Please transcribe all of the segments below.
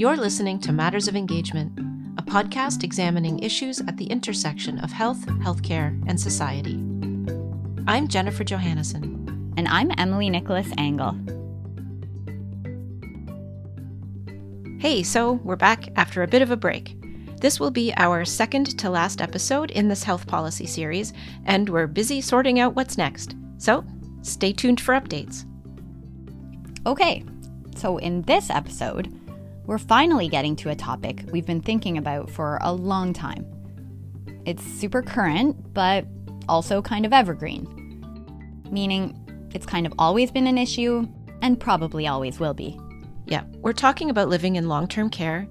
You're listening to Matters of Engagement, a podcast examining issues at the intersection of health, healthcare, and society. I'm Jennifer Johannesson. And I'm Emily Nicholas Angl. Hey, so we're back after a bit of a break. This will be our second to last episode in this health policy series, and we're busy sorting out what's next. So stay tuned for updates. Okay, so in this episode, we're finally getting to a topic we've been thinking about for a long time. It's super current, but also kind of evergreen, meaning it's kind of always been an issue and probably always will be. Yeah, we're talking about living in long term care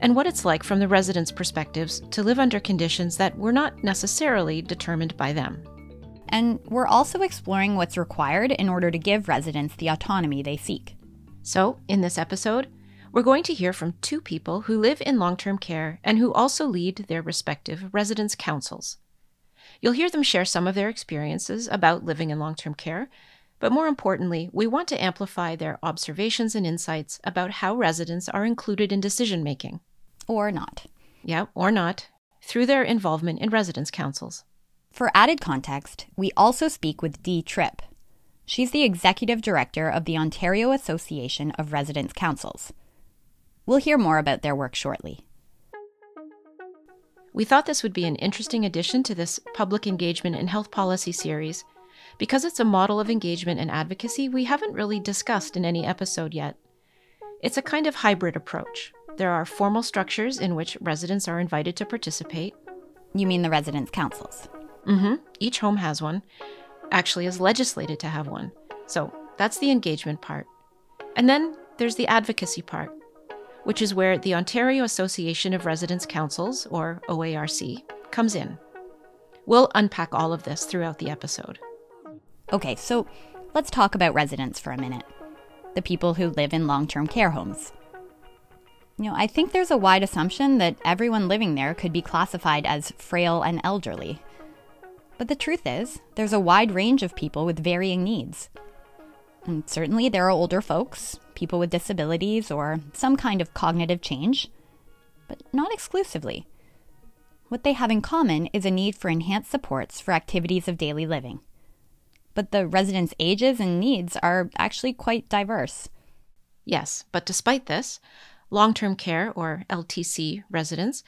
and what it's like from the residents' perspectives to live under conditions that were not necessarily determined by them. And we're also exploring what's required in order to give residents the autonomy they seek. So, in this episode, we're going to hear from two people who live in long term care and who also lead their respective residence councils. You'll hear them share some of their experiences about living in long term care, but more importantly, we want to amplify their observations and insights about how residents are included in decision making. Or not. Yeah, or not, through their involvement in residence councils. For added context, we also speak with Dee Tripp. She's the executive director of the Ontario Association of Residents' Councils. We'll hear more about their work shortly. We thought this would be an interesting addition to this public engagement and health policy series because it's a model of engagement and advocacy we haven't really discussed in any episode yet. It's a kind of hybrid approach. There are formal structures in which residents are invited to participate. You mean the residents' councils? Mm hmm. Each home has one, actually, is legislated to have one. So that's the engagement part. And then there's the advocacy part which is where the Ontario Association of Residents' Councils, or OARC, comes in. We'll unpack all of this throughout the episode. Okay, so let's talk about residents for a minute the people who live in long term care homes. You know, I think there's a wide assumption that everyone living there could be classified as frail and elderly. But the truth is, there's a wide range of people with varying needs. And certainly there are older folks, people with disabilities, or some kind of cognitive change, but not exclusively. What they have in common is a need for enhanced supports for activities of daily living. But the residents' ages and needs are actually quite diverse. Yes, but despite this, long term care, or LTC, residents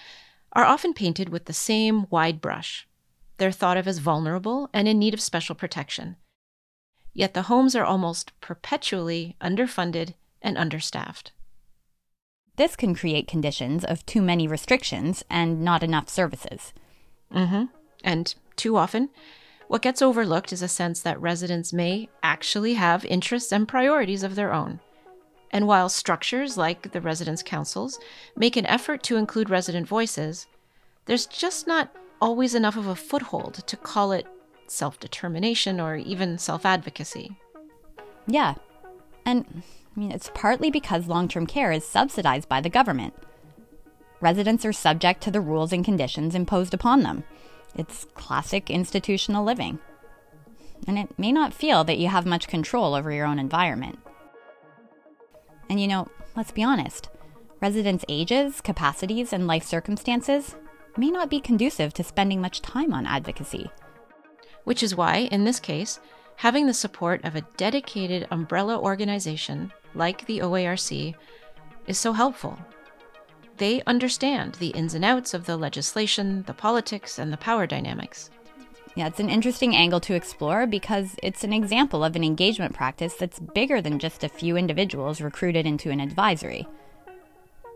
are often painted with the same wide brush. They're thought of as vulnerable and in need of special protection. Yet the homes are almost perpetually underfunded and understaffed. This can create conditions of too many restrictions and not enough services. Mm-hmm. And too often, what gets overlooked is a sense that residents may actually have interests and priorities of their own. And while structures like the residence councils make an effort to include resident voices, there's just not always enough of a foothold to call it self determination or even self advocacy. Yeah. And I mean, it's partly because long term care is subsidized by the government. Residents are subject to the rules and conditions imposed upon them. It's classic institutional living. And it may not feel that you have much control over your own environment. And you know, let's be honest residents' ages, capacities, and life circumstances may not be conducive to spending much time on advocacy. Which is why, in this case, having the support of a dedicated umbrella organization like the OARC is so helpful. They understand the ins and outs of the legislation, the politics, and the power dynamics. Yeah, it's an interesting angle to explore because it's an example of an engagement practice that's bigger than just a few individuals recruited into an advisory.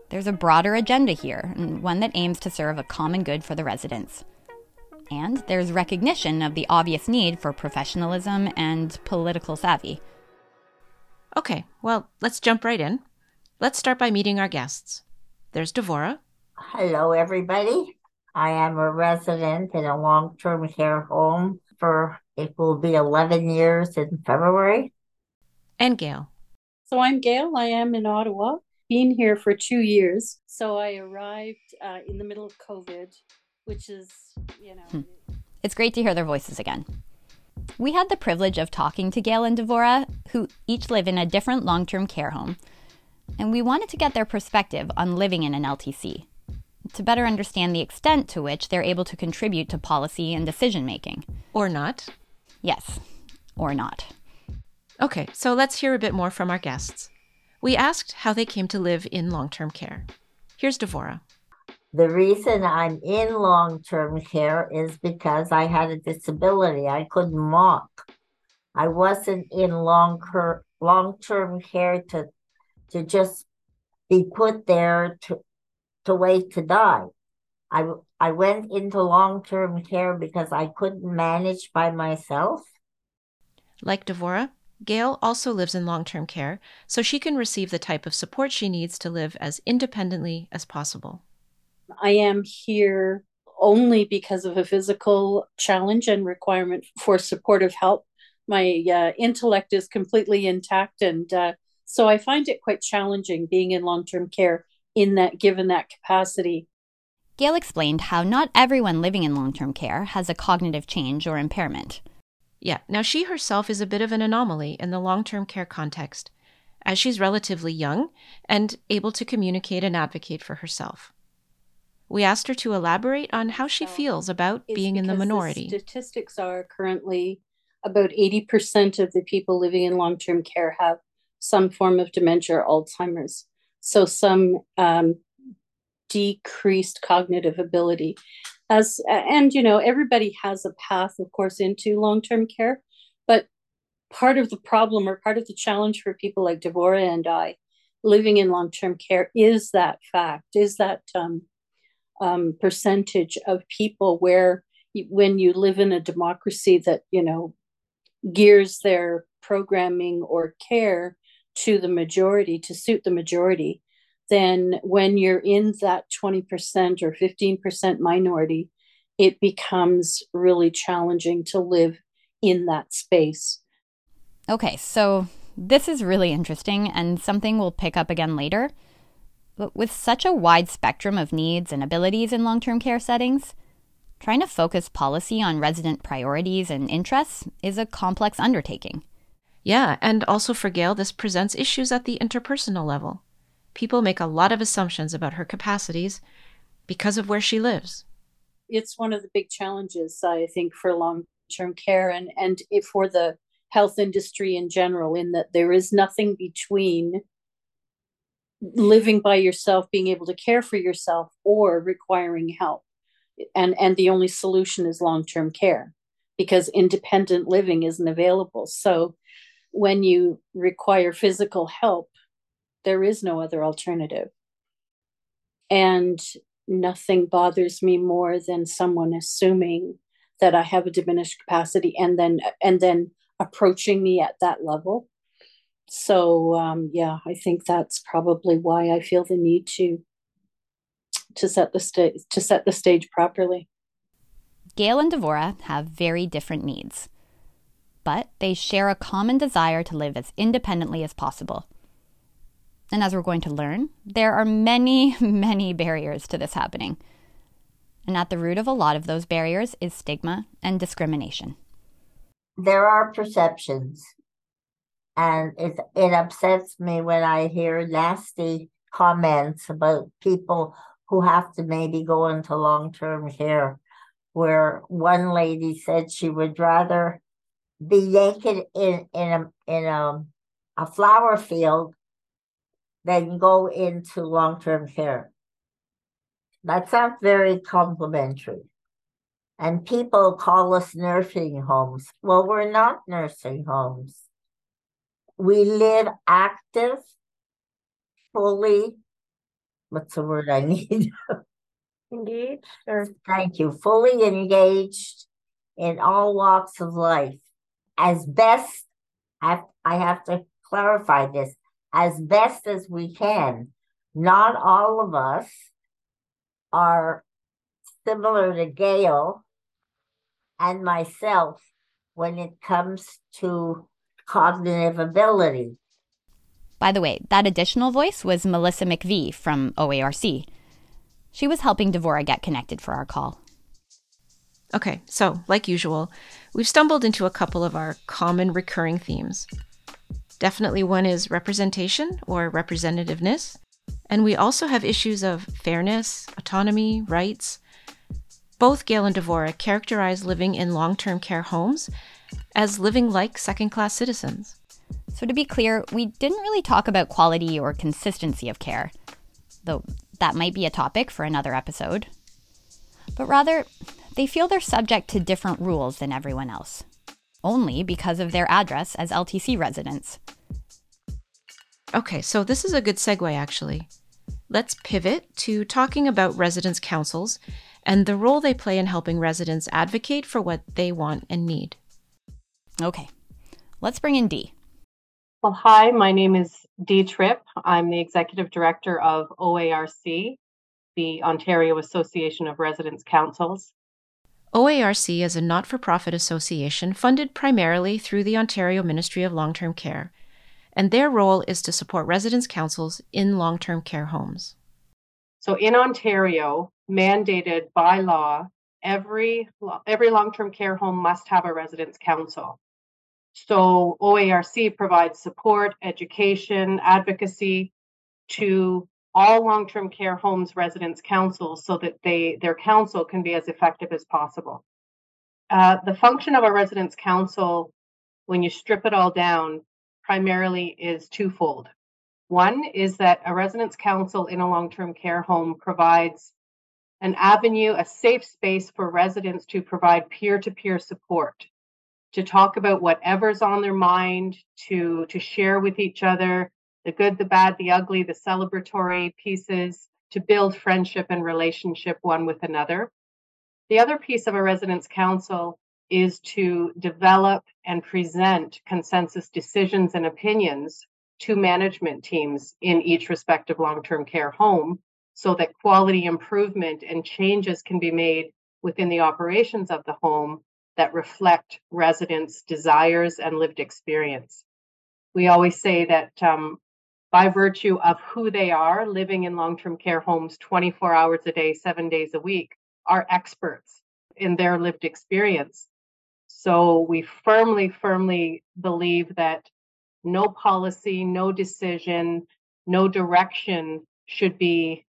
There's a broader agenda here, and one that aims to serve a common good for the residents. And there's recognition of the obvious need for professionalism and political savvy. Okay, well, let's jump right in. Let's start by meeting our guests. There's Devora. Hello, everybody. I am a resident in a long term care home for it will be 11 years in February. And Gail. So I'm Gail. I am in Ottawa, been here for two years. So I arrived uh, in the middle of COVID which is, you know. Hmm. It's great to hear their voices again. We had the privilege of talking to Gail and Devora, who each live in a different long term care home. And we wanted to get their perspective on living in an LTC to better understand the extent to which they're able to contribute to policy and decision making. Or not. Yes, or not. Okay, so let's hear a bit more from our guests. We asked how they came to live in long term care. Here's Devora. The reason I'm in long term care is because I had a disability. I couldn't walk. I wasn't in long long term care to to just be put there to to wait to die. I I went into long term care because I couldn't manage by myself. Like Devora, Gail also lives in long term care, so she can receive the type of support she needs to live as independently as possible. I am here only because of a physical challenge and requirement for supportive help. My uh, intellect is completely intact, and uh, so I find it quite challenging being in long term care in that given that capacity. Gail explained how not everyone living in long term care has a cognitive change or impairment. Yeah, now she herself is a bit of an anomaly in the long term care context, as she's relatively young and able to communicate and advocate for herself. We asked her to elaborate on how she feels about being in the minority. statistics are currently about 80% of the people living in long term care have some form of dementia or Alzheimer's. So, some um, decreased cognitive ability. As and you know, everybody has a path, of course, into long term care, but part of the problem or part of the challenge for people like Devora and I living in long term care is that fact, is that um, um, percentage of people where when you live in a democracy that you know gears their programming or care to the majority to suit the majority then when you're in that 20% or 15% minority it becomes really challenging to live in that space Okay, so this is really interesting and something we'll pick up again later. But with such a wide spectrum of needs and abilities in long term care settings, trying to focus policy on resident priorities and interests is a complex undertaking. Yeah, and also for Gail, this presents issues at the interpersonal level. People make a lot of assumptions about her capacities because of where she lives. it's one of the big challenges i think for long-term care and and for the health industry in general in that there is nothing between living by yourself being able to care for yourself or requiring help. And and the only solution is long-term care because independent living isn't available. So when you require physical help there is no other alternative. And nothing bothers me more than someone assuming that I have a diminished capacity and then and then approaching me at that level. So um, yeah, I think that's probably why I feel the need to to set the stage to set the stage properly. Gail and Devora have very different needs, but they share a common desire to live as independently as possible. And as we're going to learn, there are many, many barriers to this happening. And at the root of a lot of those barriers is stigma and discrimination. There are perceptions, and it it upsets me when I hear nasty comments about people who have to maybe go into long term care. Where one lady said she would rather be naked in in a in a a flower field than go into long term care. That's not very complimentary. And people call us nursing homes. Well, we're not nursing homes. We live active, fully, what's the word I need? Engaged or Thank you. Fully engaged in all walks of life. As best, I have, I have to clarify this, as best as we can. Not all of us are similar to Gail and myself when it comes to cognitive ability. By the way, that additional voice was Melissa McVie from OARC. She was helping Devora get connected for our call. Okay, so, like usual, we've stumbled into a couple of our common recurring themes. Definitely one is representation or representativeness. And we also have issues of fairness, autonomy, rights. Both Gail and Devora characterize living in long term care homes as living like second class citizens. So, to be clear, we didn't really talk about quality or consistency of care, though that might be a topic for another episode. But rather, they feel they're subject to different rules than everyone else, only because of their address as LTC residents. Okay, so this is a good segue actually. Let's pivot to talking about residence councils and the role they play in helping residents advocate for what they want and need. Okay, let's bring in Dee. Well, hi, my name is Dee Tripp. I'm the executive director of OARC, the Ontario Association of Residents' Councils. OARC is a not for profit association funded primarily through the Ontario Ministry of Long Term Care, and their role is to support residence councils in long term care homes. So, in Ontario, mandated by law, every, every long term care home must have a residence council. So OARC provides support, education, advocacy to all long-term care homes residents councils so that they their council can be as effective as possible. Uh, the function of a residents council, when you strip it all down, primarily is twofold. One is that a residents council in a long-term care home provides an avenue, a safe space for residents to provide peer-to-peer support to talk about whatever's on their mind, to to share with each other the good, the bad, the ugly, the celebratory pieces, to build friendship and relationship one with another. The other piece of a residence council is to develop and present consensus decisions and opinions to management teams in each respective long term care home so that quality improvement and changes can be made within the operations of the home that reflect residents' desires and lived experience. We always say that um, by virtue of who they are, living in long term care homes 24 hours a day, seven days a week, are experts in their lived experience. So we firmly, firmly believe that no policy, no decision, no direction should be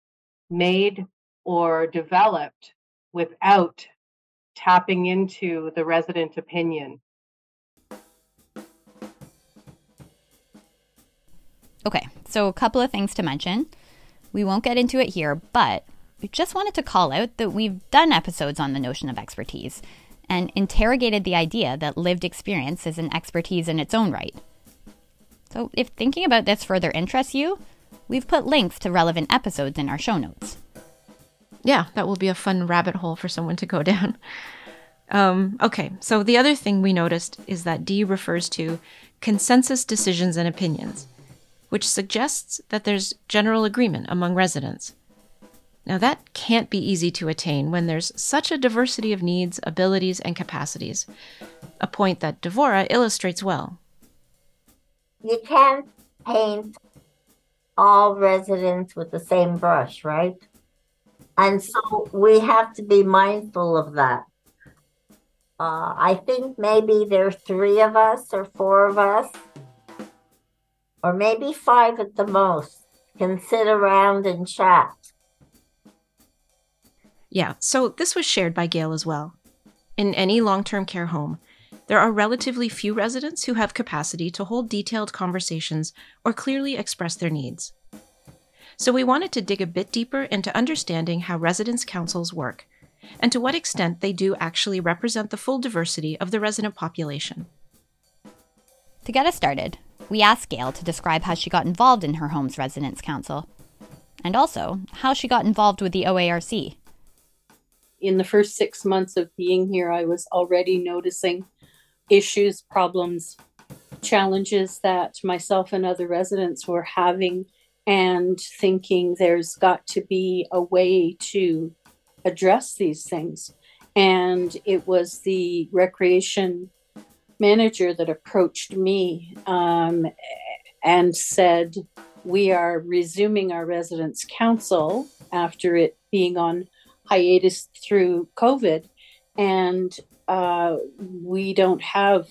made or developed without tapping into the resident opinion. Okay, so a couple of things to mention. We won't get into it here, but we just wanted to call out that we've done episodes on the notion of expertise and interrogated the idea that lived experience is an expertise in its own right. So, if thinking about this further interests you, we've put links to relevant episodes in our show notes yeah, that will be a fun rabbit hole for someone to go down. Um, okay, so the other thing we noticed is that Dee refers to consensus decisions and opinions, which suggests that there's general agreement among residents. Now, that can't be easy to attain when there's such a diversity of needs, abilities, and capacities, a point that Devora illustrates well. You can't paint all residents with the same brush, right? And so we have to be mindful of that. Uh, I think maybe there's three of us or four of us, or maybe five at the most, can sit around and chat. Yeah, so this was shared by Gail as well. In any long term care home, there are relatively few residents who have capacity to hold detailed conversations or clearly express their needs. So we wanted to dig a bit deeper into understanding how residence councils work and to what extent they do actually represent the full diversity of the resident population. To get us started, we asked Gail to describe how she got involved in her home's residence council and also how she got involved with the OARC. In the first six months of being here, I was already noticing issues, problems, challenges that myself and other residents were having and thinking there's got to be a way to address these things. And it was the recreation manager that approached me um, and said, We are resuming our residence council after it being on hiatus through COVID. And uh, we don't have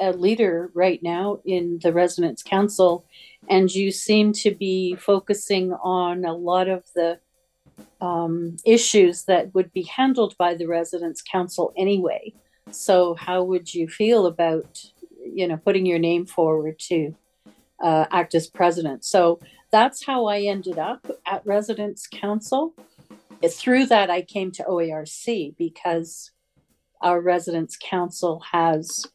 a leader right now in the residence council and you seem to be focusing on a lot of the um, issues that would be handled by the residents council anyway. So how would you feel about you know putting your name forward to uh, act as president? So that's how i ended up at residents council. Through that i came to oarc because our residents council has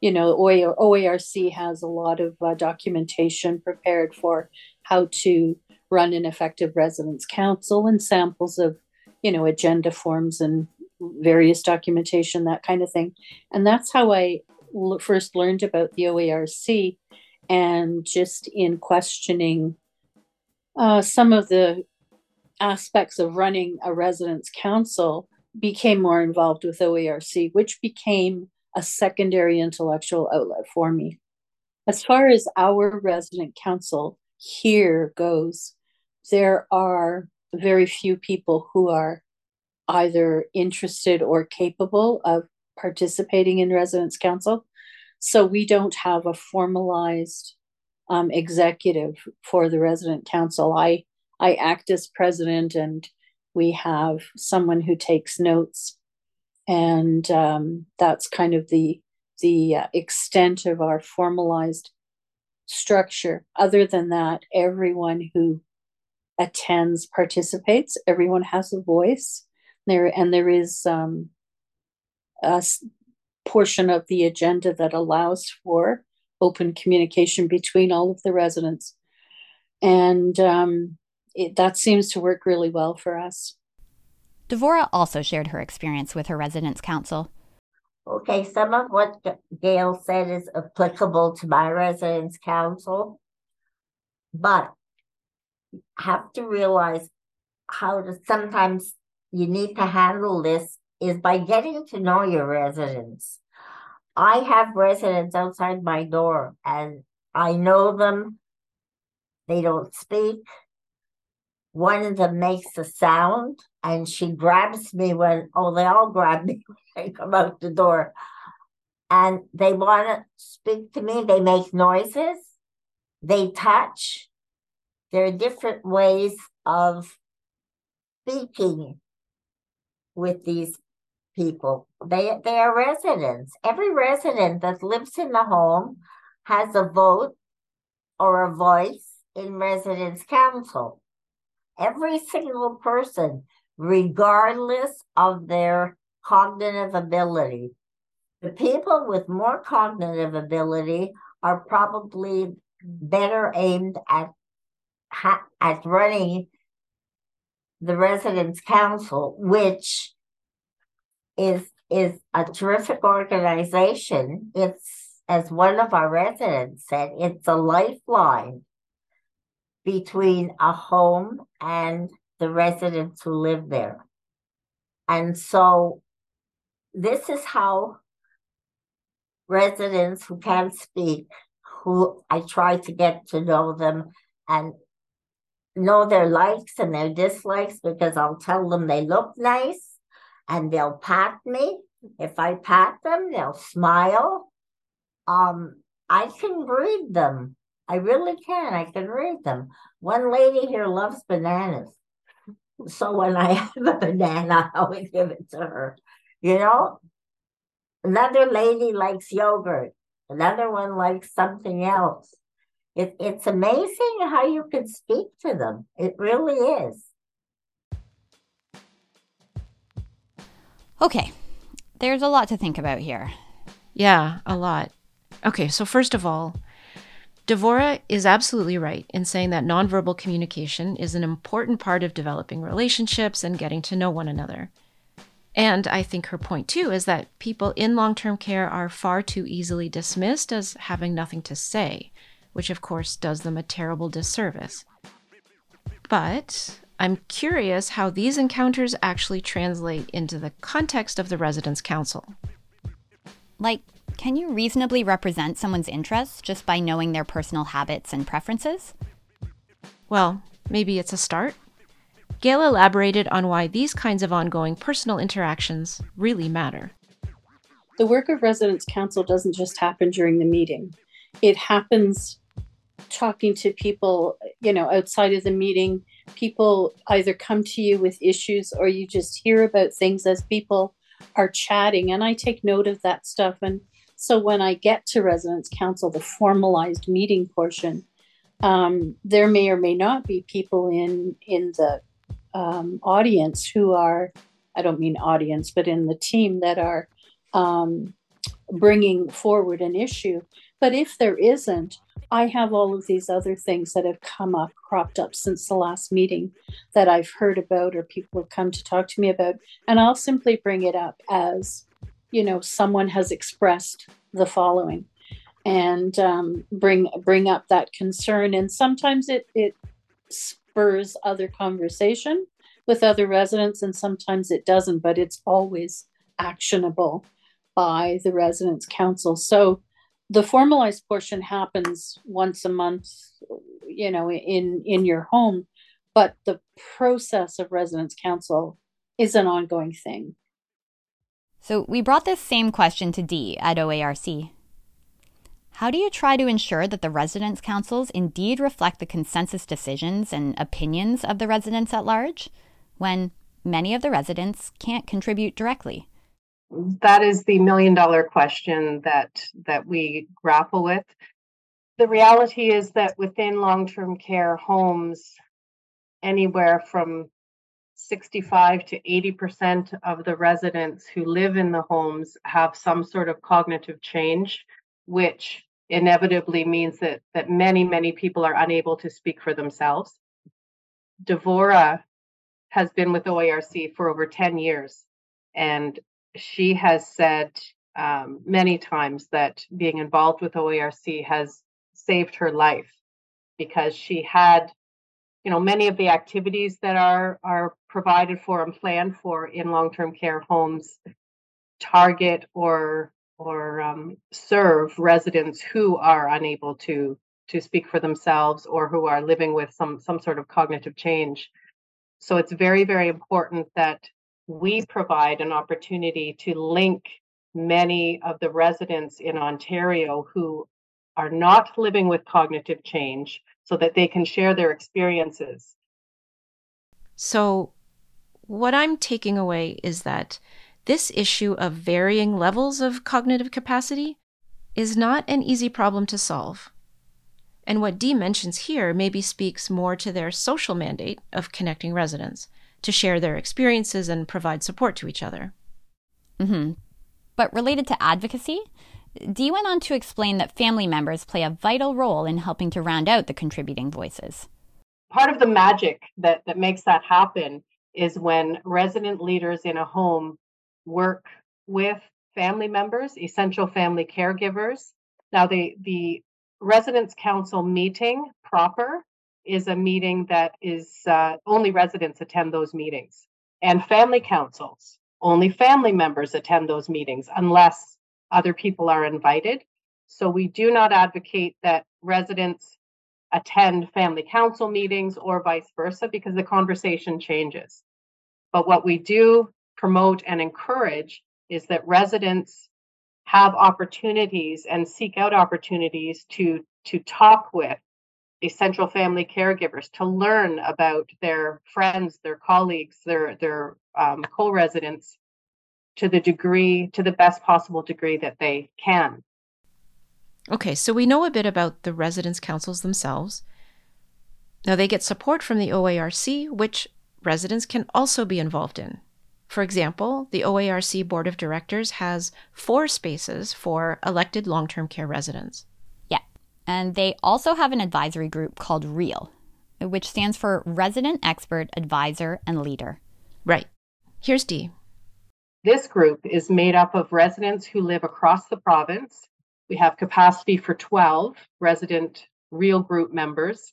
you know oarc has a lot of uh, documentation prepared for how to run an effective residence council and samples of you know agenda forms and various documentation that kind of thing. And that's how I l- first learned about the oarc and just in questioning uh, some of the aspects of running a residence council became more involved with OARC, which became a secondary intellectual outlet for me. As far as our resident council here goes, there are very few people who are either interested or capable of participating in residence council. So we don't have a formalized um, executive for the resident council. I I act as president and we have someone who takes notes and um, that's kind of the the uh, extent of our formalized structure. Other than that everyone who attends participates. Everyone has a voice. There and there is um, a portion of the agenda that allows for open communication between all of the residents. And um, it, that seems to work really well for us. Devora also shared her experience with her residence council. Okay, some of what Gail said is applicable to my residence council, but have to realize how to sometimes you need to handle this is by getting to know your residents. I have residents outside my door and I know them. They don't speak, one of them makes a sound and she grabs me when oh they all grab me when I come out the door. And they want to speak to me. They make noises. They touch. There are different ways of speaking with these people. They they are residents. Every resident that lives in the home has a vote or a voice in residence council. Every single person, regardless of their cognitive ability. The people with more cognitive ability are probably better aimed at at running the residents council, which is is a terrific organization. It's as one of our residents said, it's a lifeline between a home and the residents who live there. And so this is how residents who can't speak, who I try to get to know them and know their likes and their dislikes because I'll tell them they look nice and they'll pat me. If I pat them, they'll smile. Um, I can read them. I really can. I can read them. One lady here loves bananas. So when I have a banana, I always give it to her. You know? Another lady likes yogurt. Another one likes something else. It, it's amazing how you can speak to them. It really is. Okay, there's a lot to think about here. Yeah, a lot. Okay, so first of all, Devora is absolutely right in saying that nonverbal communication is an important part of developing relationships and getting to know one another. And I think her point too is that people in long term care are far too easily dismissed as having nothing to say, which of course does them a terrible disservice. But I'm curious how these encounters actually translate into the context of the Residence Council. Like, can you reasonably represent someone's interests just by knowing their personal habits and preferences? Well, maybe it's a start. Gail elaborated on why these kinds of ongoing personal interactions really matter. the work of residence council doesn't just happen during the meeting. It happens talking to people, you know, outside of the meeting. People either come to you with issues or you just hear about things as people are chatting. And I take note of that stuff. And so when I get to residence council, the formalized meeting portion, um, there may or may not be people in in the um, audience who are I don't mean audience, but in the team that are um, bringing forward an issue. But if there isn't, I have all of these other things that have come up, cropped up since the last meeting that I've heard about or people have come to talk to me about. And I'll simply bring it up as, you know, someone has expressed the following and um, bring bring up that concern. And sometimes it it spurs other conversation with other residents, and sometimes it doesn't, but it's always actionable by the residents council. So the formalized portion happens once a month, you know, in in your home, but the process of residents council is an ongoing thing. So we brought this same question to Dee at OARC. How do you try to ensure that the residents' councils indeed reflect the consensus decisions and opinions of the residents at large? when many of the residents can't contribute directly? That is the million dollar question that that we grapple with. The reality is that within long-term care homes, anywhere from 65 to 80% of the residents who live in the homes have some sort of cognitive change, which inevitably means that that many, many people are unable to speak for themselves. Devora has been with OARC for over 10 years. And she has said um, many times that being involved with OARC has saved her life because she had, you know, many of the activities that are are provided for and planned for in long-term care homes target or or um, serve residents who are unable to to speak for themselves or who are living with some some sort of cognitive change. So it's very, very important that we provide an opportunity to link many of the residents in Ontario who are not living with cognitive change so that they can share their experiences. So, what I'm taking away is that this issue of varying levels of cognitive capacity is not an easy problem to solve. And what Dee mentions here maybe speaks more to their social mandate of connecting residents to share their experiences and provide support to each other. Mm-hmm. But related to advocacy, Dee went on to explain that family members play a vital role in helping to round out the contributing voices. Part of the magic that, that makes that happen is when resident leaders in a home work with family members, essential family caregivers. Now, the, the residents council meeting proper is a meeting that is uh, only residents attend those meetings and family councils only family members attend those meetings unless other people are invited so we do not advocate that residents attend family council meetings or vice versa because the conversation changes but what we do promote and encourage is that residents have opportunities and seek out opportunities to to talk with essential family caregivers to learn about their friends their colleagues their their um, co-residents to the degree to the best possible degree that they can. Okay so we know a bit about the residence councils themselves. Now they get support from the oarc which residents can also be involved in for example, the OARC Board of Directors has four spaces for elected long term care residents. Yeah. And they also have an advisory group called REAL, which stands for Resident Expert Advisor and Leader. Right. Here's Dee. This group is made up of residents who live across the province. We have capacity for 12 resident REAL group members.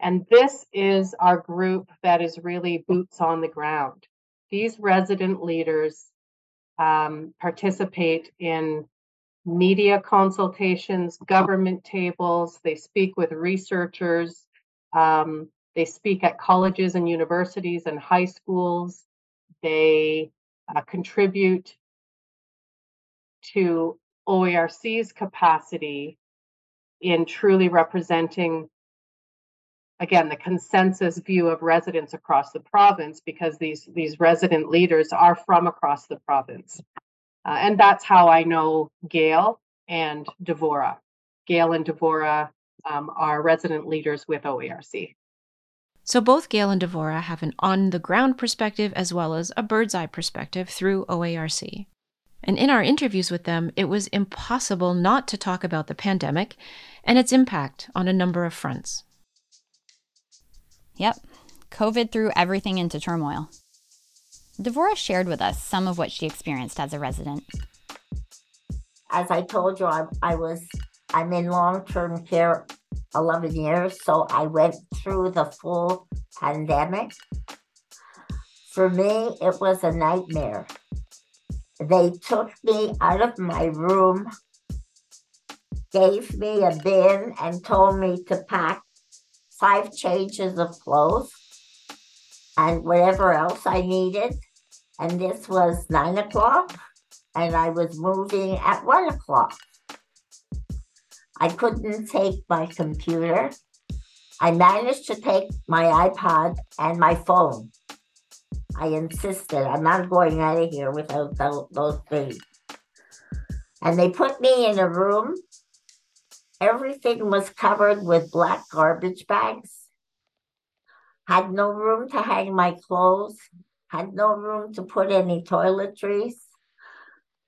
And this is our group that is really boots on the ground. These resident leaders um, participate in media consultations, government tables, they speak with researchers, um, they speak at colleges and universities and high schools, they uh, contribute to OARC's capacity in truly representing again the consensus view of residents across the province because these these resident leaders are from across the province. Uh, and that's how i know gail and devora. Gail and devora um, are resident leaders with oarc so both gail and devora have an on the ground perspective as well as a bird's eye perspective through oarc and in our interviews with them, it was impossible not to talk about the pandemic and its impact on a number of fronts. Yep, COVID threw everything into turmoil. Devora shared with us some of what she experienced as a resident. As I told you, I, I was I'm in long-term care 11 years, so I went through the full pandemic. For me, it was a nightmare. They took me out of my room, gave me a bin, and told me to pack five changes of clothes and whatever else I needed. And this was nine o'clock, and I was moving at one o'clock. I couldn't take my computer. I managed to take my iPod and my phone. I insisted, I'm not going out of here without those things. And they put me in a room Everything was covered with black garbage bags. Had no room to hang my clothes. Had no room to put any toiletries.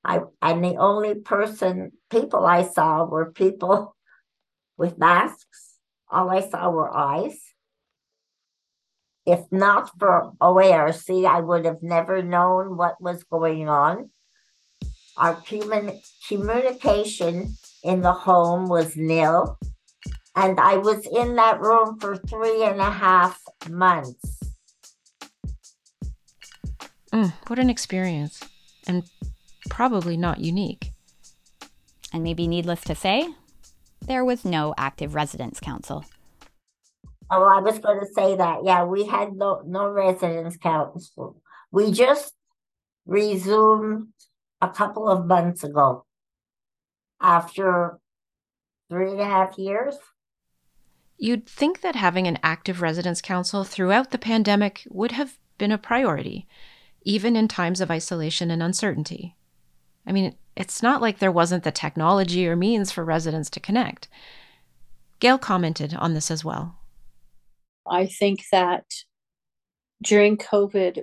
I and the only person people I saw were people with masks. All I saw were eyes. If not for OARC, I would have never known what was going on. Our human communication in the home was nil. And I was in that room for three and a half months. Mm, what an experience. And probably not unique. And maybe needless to say, there was no active residence council. Oh, I was going to say that. Yeah, we had no no residence council. We just resumed a couple of months ago after three and a half years. You'd think that having an active residence council throughout the pandemic would have been a priority, even in times of isolation and uncertainty. I mean, it's not like there wasn't the technology or means for residents to connect. Gail commented on this as well. I think that during COVID,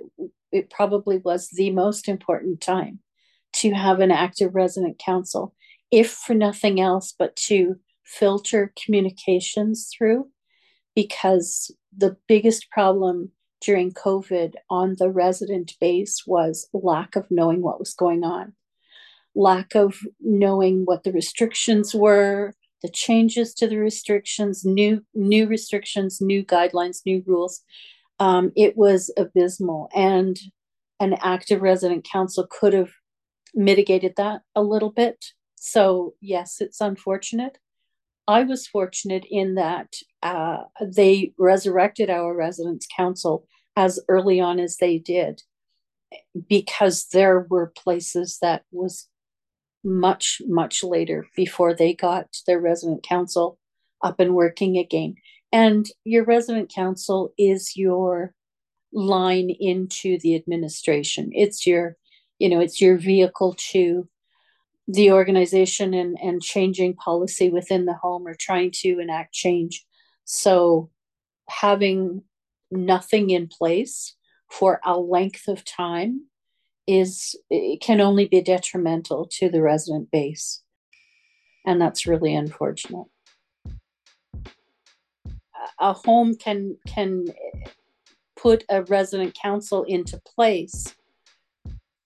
it probably was the most important time to have an active resident council if for nothing else but to filter communications through because the biggest problem during COVID on the resident base was lack of knowing what was going on, lack of knowing what the restrictions were, the changes to the restrictions, new new restrictions, new guidelines, new rules. Um, it was abysmal, and an active resident council could have mitigated that a little bit so, yes, it's unfortunate. I was fortunate in that uh, they resurrected our residence council as early on as they did because there were places that was much much later before they got their resident council up and working again and your resident council is your line into the administration it's your you know it's your vehicle to the organization and, and changing policy within the home or trying to enact change. So having nothing in place for a length of time is it can only be detrimental to the resident base. And that's really unfortunate. A home can can put a resident council into place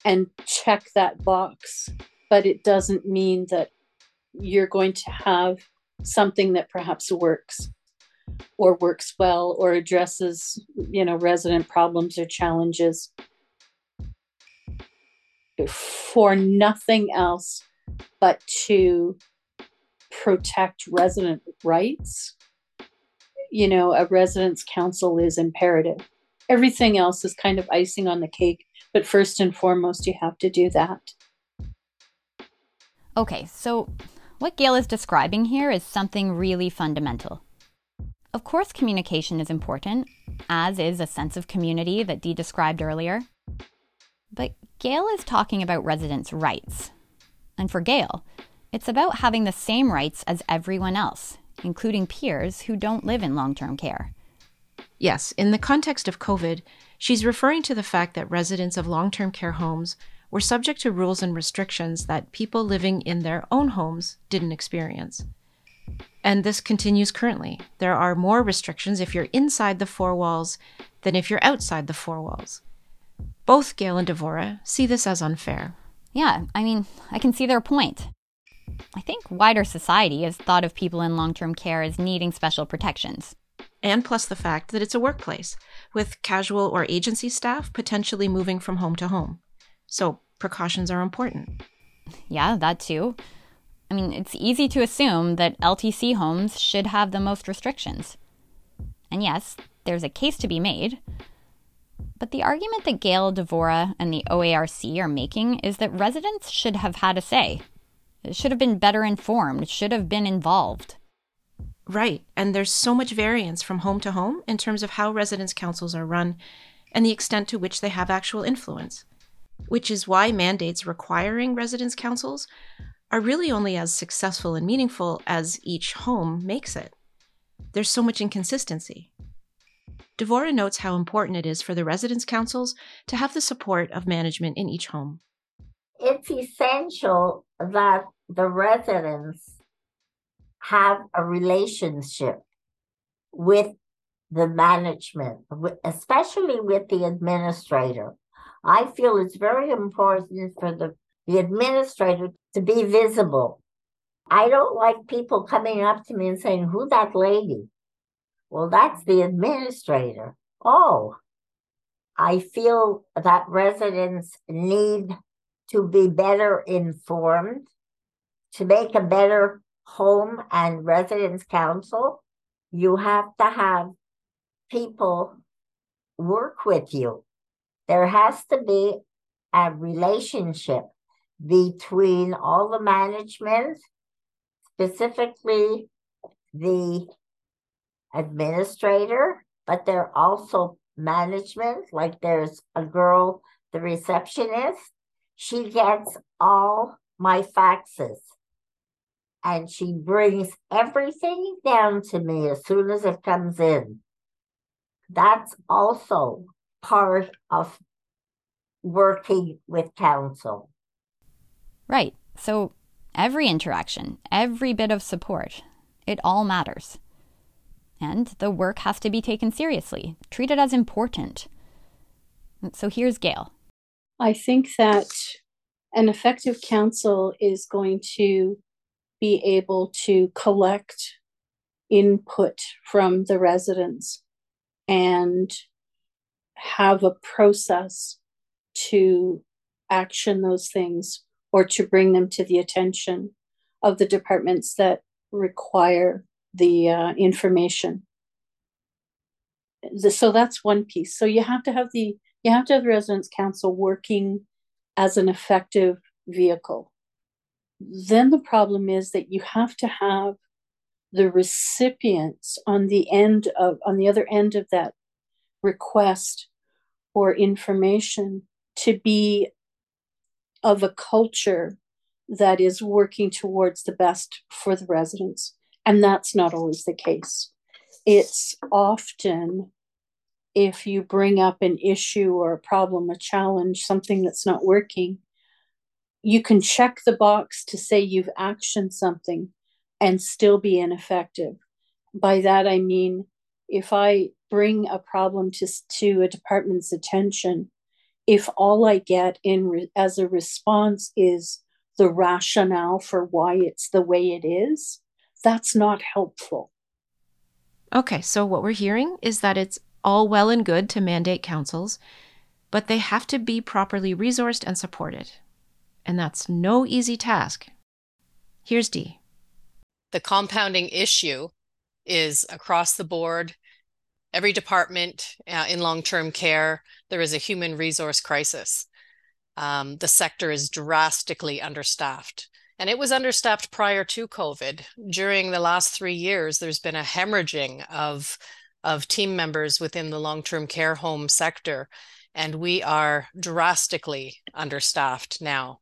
and check that box but it doesn't mean that you're going to have something that perhaps works or works well or addresses you know resident problems or challenges for nothing else but to protect resident rights. You know a residents council is imperative. Everything else is kind of icing on the cake but first and foremost you have to do that Okay, so what Gail is describing here is something really fundamental. Of course, communication is important, as is a sense of community that Dee described earlier. But Gail is talking about residents' rights. And for Gail, it's about having the same rights as everyone else, including peers who don't live in long term care. Yes, in the context of COVID, she's referring to the fact that residents of long term care homes were subject to rules and restrictions that people living in their own homes didn't experience. And this continues currently. There are more restrictions if you're inside the four walls than if you're outside the four walls. Both Gail and Devora see this as unfair. Yeah, I mean, I can see their point. I think wider society has thought of people in long term care as needing special protections. And plus the fact that it's a workplace, with casual or agency staff potentially moving from home to home. So precautions are important. Yeah, that too. I mean, it's easy to assume that LTC homes should have the most restrictions. And yes, there's a case to be made. But the argument that Gail, Devora, and the OARC are making is that residents should have had a say. should have been better informed, should have been involved. Right. And there's so much variance from home to home in terms of how residents' councils are run and the extent to which they have actual influence, which is why mandates requiring residents' councils are really only as successful and meaningful as each home makes it. There's so much inconsistency. Devora notes how important it is for the residents' councils to have the support of management in each home. It's essential that the residents have a relationship with the management, especially with the administrator. I feel it's very important for the the administrator to be visible. I don't like people coming up to me and saying, Who that lady? Well, that's the administrator. Oh, I feel that residents need to be better informed to make a better home and residents' council. You have to have people work with you. There has to be a relationship between all the management, specifically the administrator, but there also management, like there's a girl, the receptionist. She gets all my faxes and she brings everything down to me as soon as it comes in. That's also part of working with council. Right. So every interaction, every bit of support, it all matters. And the work has to be taken seriously, treated as important. So here's Gail. I think that an effective council is going to be able to collect input from the residents and have a process to action those things or to bring them to the attention of the departments that require the uh, information. The, so that's one piece. So you have to have the you have to have the residence council working as an effective vehicle. Then the problem is that you have to have the recipients on the end of on the other end of that request for information to be of a culture that is working towards the best for the residents. And that's not always the case. It's often if you bring up an issue or a problem, a challenge, something that's not working, you can check the box to say you've actioned something and still be ineffective. By that, I mean, if I bring a problem to, to a department's attention if all I get in re- as a response is the rationale for why it's the way it is, that's not helpful. Okay, so what we're hearing is that it's all well and good to mandate councils, but they have to be properly resourced and supported. And that's no easy task. Here's Dee. The compounding issue is across the board every department uh, in long-term care, there is a human resource crisis. Um, the sector is drastically understaffed. And it was understaffed prior to COVID. During the last three years, there's been a hemorrhaging of, of team members within the long term care home sector. And we are drastically understaffed now.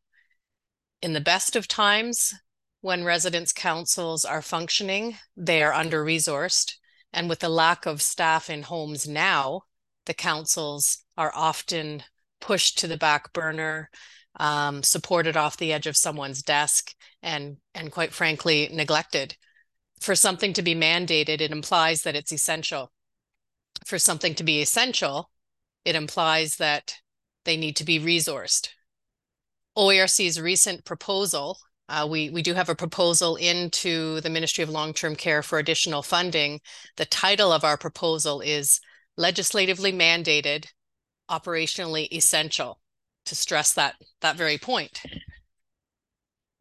In the best of times, when residents' councils are functioning, they are under resourced. And with the lack of staff in homes now, the councils are often pushed to the back burner, um, supported off the edge of someone's desk, and and quite frankly neglected. For something to be mandated, it implies that it's essential. For something to be essential, it implies that they need to be resourced. OARC's recent proposal uh, we, we do have a proposal into the Ministry of Long-Term Care for additional funding. The title of our proposal is Legislatively Mandated, Operationally Essential, to stress that, that very point.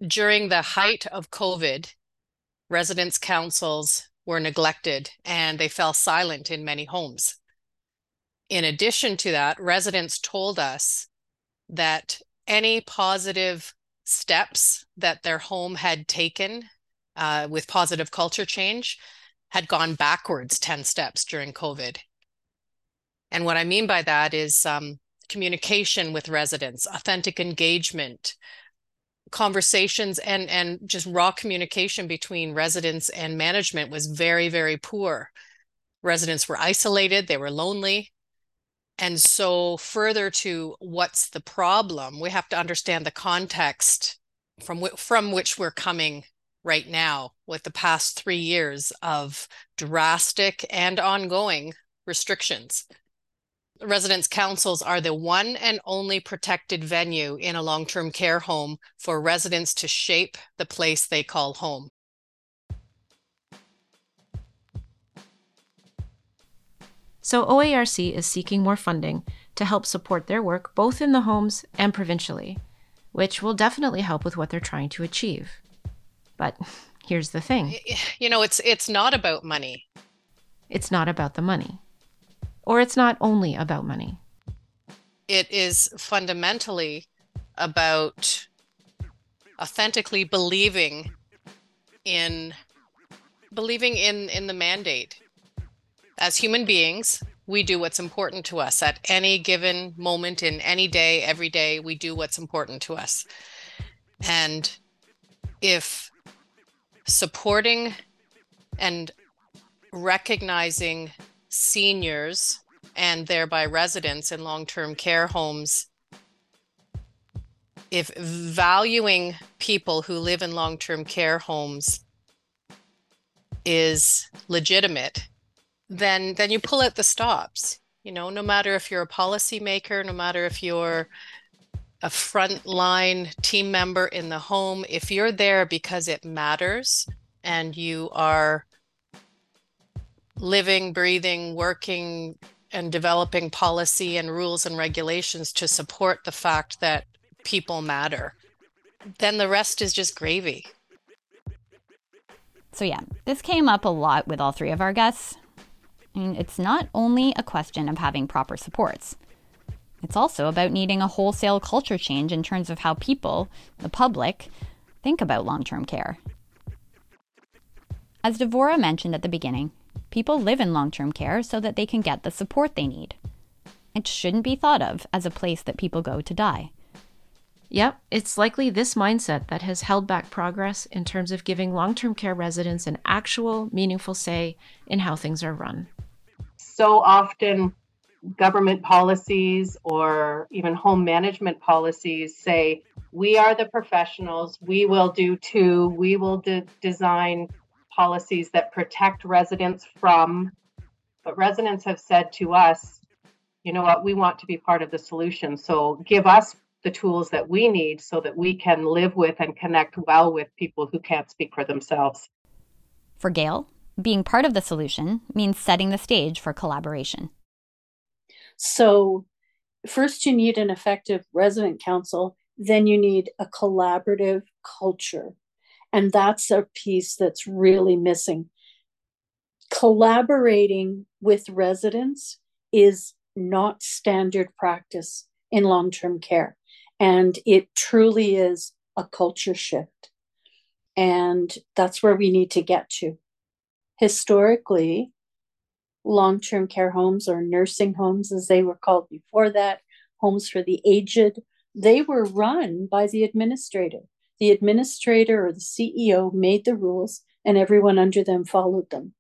During the height of COVID, residents' councils were neglected and they fell silent in many homes. In addition to that, residents told us that any positive steps that their home had taken uh, with positive culture change had gone backwards 10 steps during COVID. And what I mean by that is um, communication with residents, authentic engagement, conversations and and just raw communication between residents and management was very very poor residents were isolated they were lonely and so, further to what's the problem, we have to understand the context from, from which we're coming right now with the past three years of drastic and ongoing restrictions. Residents' councils are the one and only protected venue in a long term care home for residents to shape the place they call home. So OARC is seeking more funding to help support their work both in the homes and provincially, which will definitely help with what they're trying to achieve. But here's the thing. You know, it's it's not about money. It's not about the money. Or it's not only about money. It is fundamentally about authentically believing in believing in in the mandate as human beings, we do what's important to us at any given moment in any day, every day, we do what's important to us. And if supporting and recognizing seniors and thereby residents in long term care homes, if valuing people who live in long term care homes is legitimate then then you pull out the stops you know no matter if you're a policymaker no matter if you're a frontline team member in the home if you're there because it matters and you are living breathing working and developing policy and rules and regulations to support the fact that people matter then the rest is just gravy. So yeah this came up a lot with all three of our guests It's not only a question of having proper supports. It's also about needing a wholesale culture change in terms of how people, the public, think about long term care. As Devora mentioned at the beginning, people live in long term care so that they can get the support they need. It shouldn't be thought of as a place that people go to die. Yep, it's likely this mindset that has held back progress in terms of giving long term care residents an actual, meaningful say in how things are run so often government policies or even home management policies say we are the professionals. We will do too. We will de- design policies that protect residents from but residents have said to us you know what? We want to be part of the solution. So give us the tools that we need so that we can live with and connect well with people who can't speak for themselves. For gail being part of the solution means setting the stage for collaboration. So, first, you need an effective resident council, then, you need a collaborative culture. And that's a piece that's really missing. Collaborating with residents is not standard practice in long term care. And it truly is a culture shift. And that's where we need to get to. Historically, long term care homes or nursing homes, as they were called before that, homes for the aged, they were run by the administrator. The administrator or the CEO made the rules, and everyone under them followed them.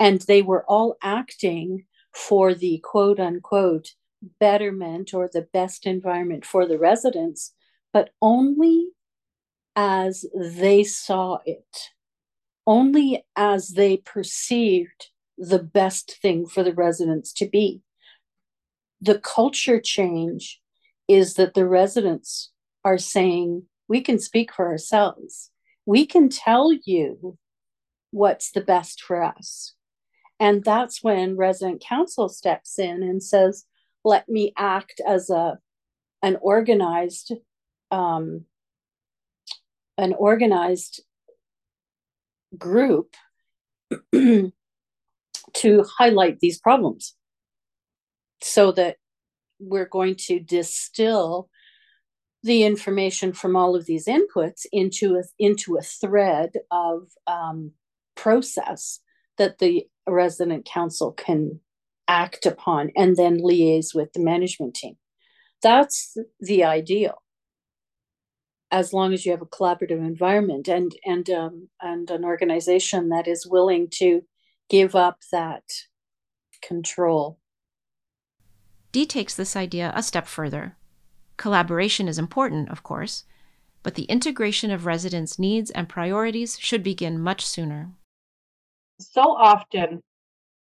And they were all acting for the quote unquote betterment or the best environment for the residents, but only as they saw it, only as they perceived the best thing for the residents to be. The culture change is that the residents are saying, we can speak for ourselves. We can tell you what's the best for us. And that's when resident council steps in and says, let me act as a an organized um, an organized group to highlight these problems so that we're going to distill the information from all of these inputs into a, into a thread of um, process that the resident council can act upon and then liaise with the management team. That's the ideal. As long as you have a collaborative environment and and um, and an organization that is willing to give up that control. Dee takes this idea a step further. Collaboration is important, of course, but the integration of residents' needs and priorities should begin much sooner. So often,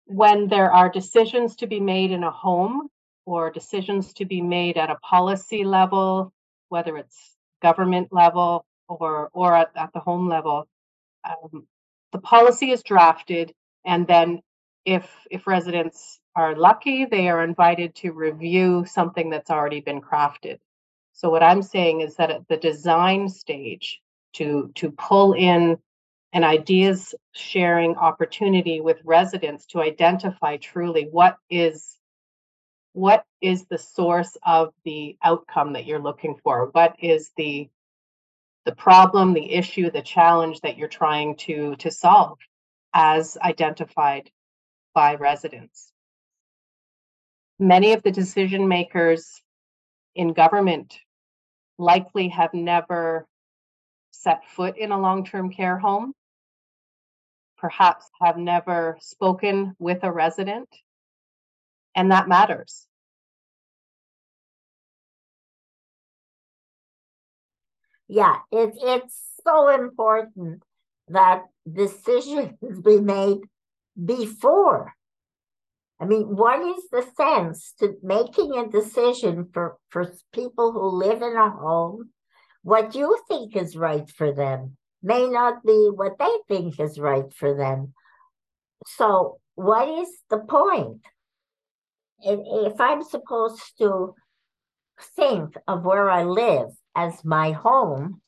when there are decisions to be made in a home or decisions to be made at a policy level, whether it's government level or or at, at the home level, um, the policy is drafted, and then if if residents are lucky, they are invited to review something that's already been crafted. So what I'm saying is that at the design stage, to to pull in an ideas sharing opportunity with residents to identify truly what is what is the source of the outcome that you're looking for? What is the the problem the issue the challenge that you're trying to to solve as identified by residents? Many of the decision makers in government likely have never set foot in a long-term care home perhaps have never spoken with a resident, and that matters. Yeah, it, it's so important that decisions be made before. I mean, what is the sense to making a decision for, for people who live in a home, what you think is right for them? may not be what they think is right for them. So, what is the point? If I'm supposed to think of where I live as my home,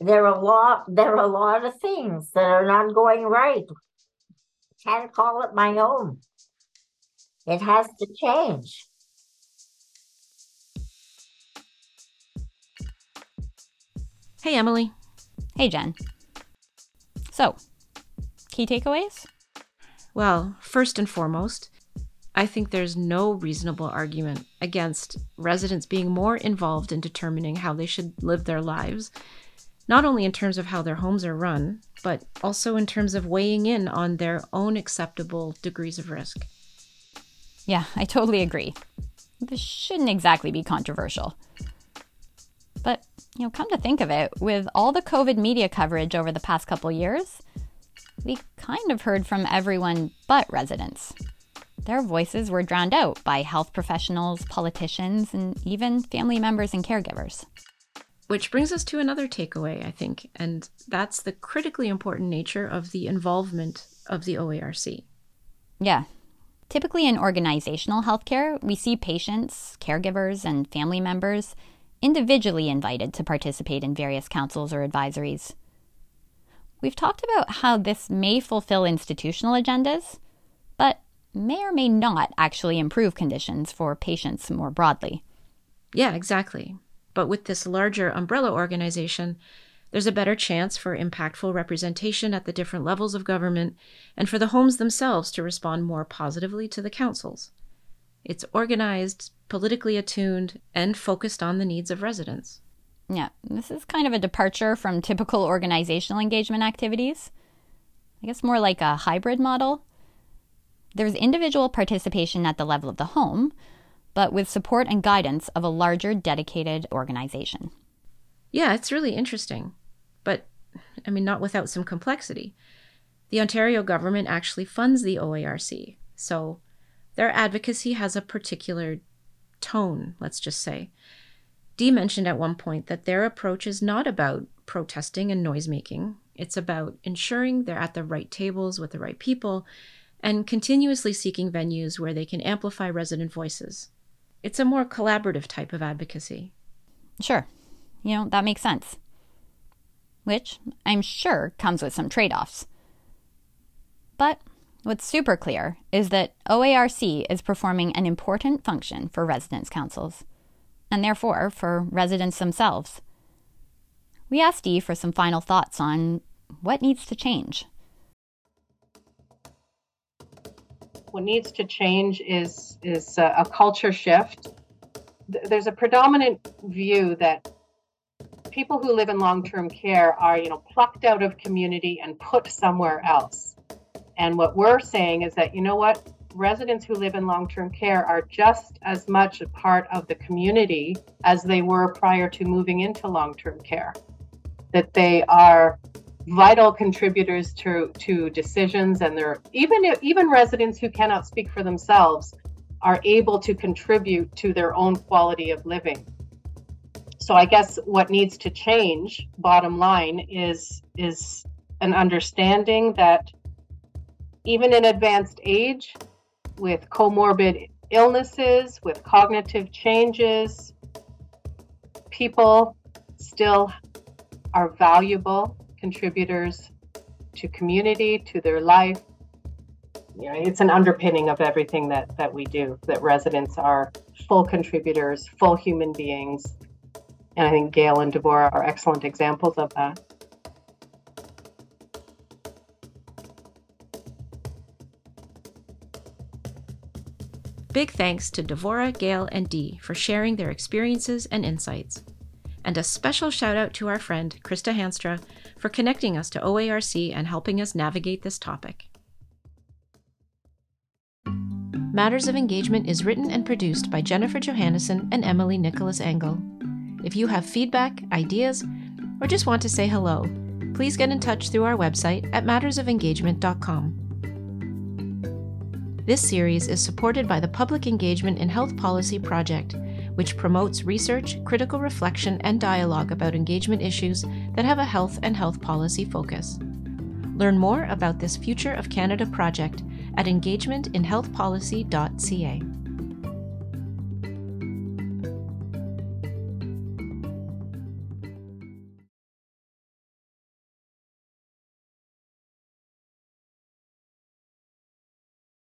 there are a lot there are a lot of things that are not going right. Can't call it my home. It has to change. Hey, Emily. Hey, Jen. So, key takeaways? Well, first and foremost, I think there's no reasonable argument against residents being more involved in determining how they should live their lives, not only in terms of how their homes are run, but also in terms of weighing in on their own acceptable degrees of risk. Yeah, I totally agree. This shouldn't exactly be controversial. But you know, come to think of it, with all the COVID media coverage over the past couple years, we kind of heard from everyone but residents. Their voices were drowned out by health professionals, politicians, and even family members and caregivers. Which brings us to another takeaway, I think, and that's the critically important nature of the involvement of the OARC. Yeah. Typically in organizational healthcare, we see patients, caregivers, and family members individually invited to participate in various councils or advisories. We've talked about how this may fulfill institutional agendas, but may or may not actually improve conditions for patients more broadly. Yeah, exactly. But with this larger umbrella organization, There's a better chance for impactful representation at the different levels of government and for the homes themselves to respond more positively to the councils. It's organized, politically attuned, and focused on the needs of residents. Yeah, this is kind of a departure from typical organizational engagement activities. I guess more like a hybrid model. There's individual participation at the level of the home, but with support and guidance of a larger dedicated organization. Yeah, it's really interesting. But, I mean, not without some complexity. The Ontario government actually funds the OARC, so their advocacy has a particular tone, let's just say. Dee mentioned at one point that their approach is not about protesting and noisemaking. It's about ensuring they're at the right tables with the right people and continuously seeking venues where they can amplify resident voices. It's a more collaborative type of advocacy. Sure. You know, that makes sense. Which I'm sure comes with some trade offs. But what's super clear is that OARC is performing an important function for residents' councils, and therefore for residents themselves. We asked Dee for some final thoughts on what needs to change. What needs to change is is a, a culture shift. There's a predominant view that people who live in long-term care are, you know, plucked out of community and put somewhere else. And what we're saying is that, you know what, residents who live in long-term care are just as much a part of the community as they were prior to moving into long-term care. That they are vital contributors to to decisions and they're even even residents who cannot speak for themselves are able to contribute to their own quality of living. So i guess what needs to change bottom line is is an understanding that even in advanced age with comorbid illnesses with cognitive changes people still are valuable contributors to community, to their life. You know, it's an underpinning of everything that that we do. That residents are full contributors, full human beings, and I think Gail and Devorah are excellent examples of that. Big thanks to Devorah, Gail, and Dee for sharing their experiences and insights. And a special shout out to our friend, Krista Hanstra, for connecting us to OARC and helping us navigate this topic. Matters of Engagement is written and produced by Jennifer Johannesson and Emily Nicholas Angl. If you have feedback, ideas, or just want to say hello, please get in touch through our website at mattersofengagement.com. This series is supported by the Public Engagement in Health Policy Project which promotes research, critical reflection, and dialogue about engagement issues that have a health and health policy focus. Learn more about this Future of Canada project at engagementinhealthpolicy.ca.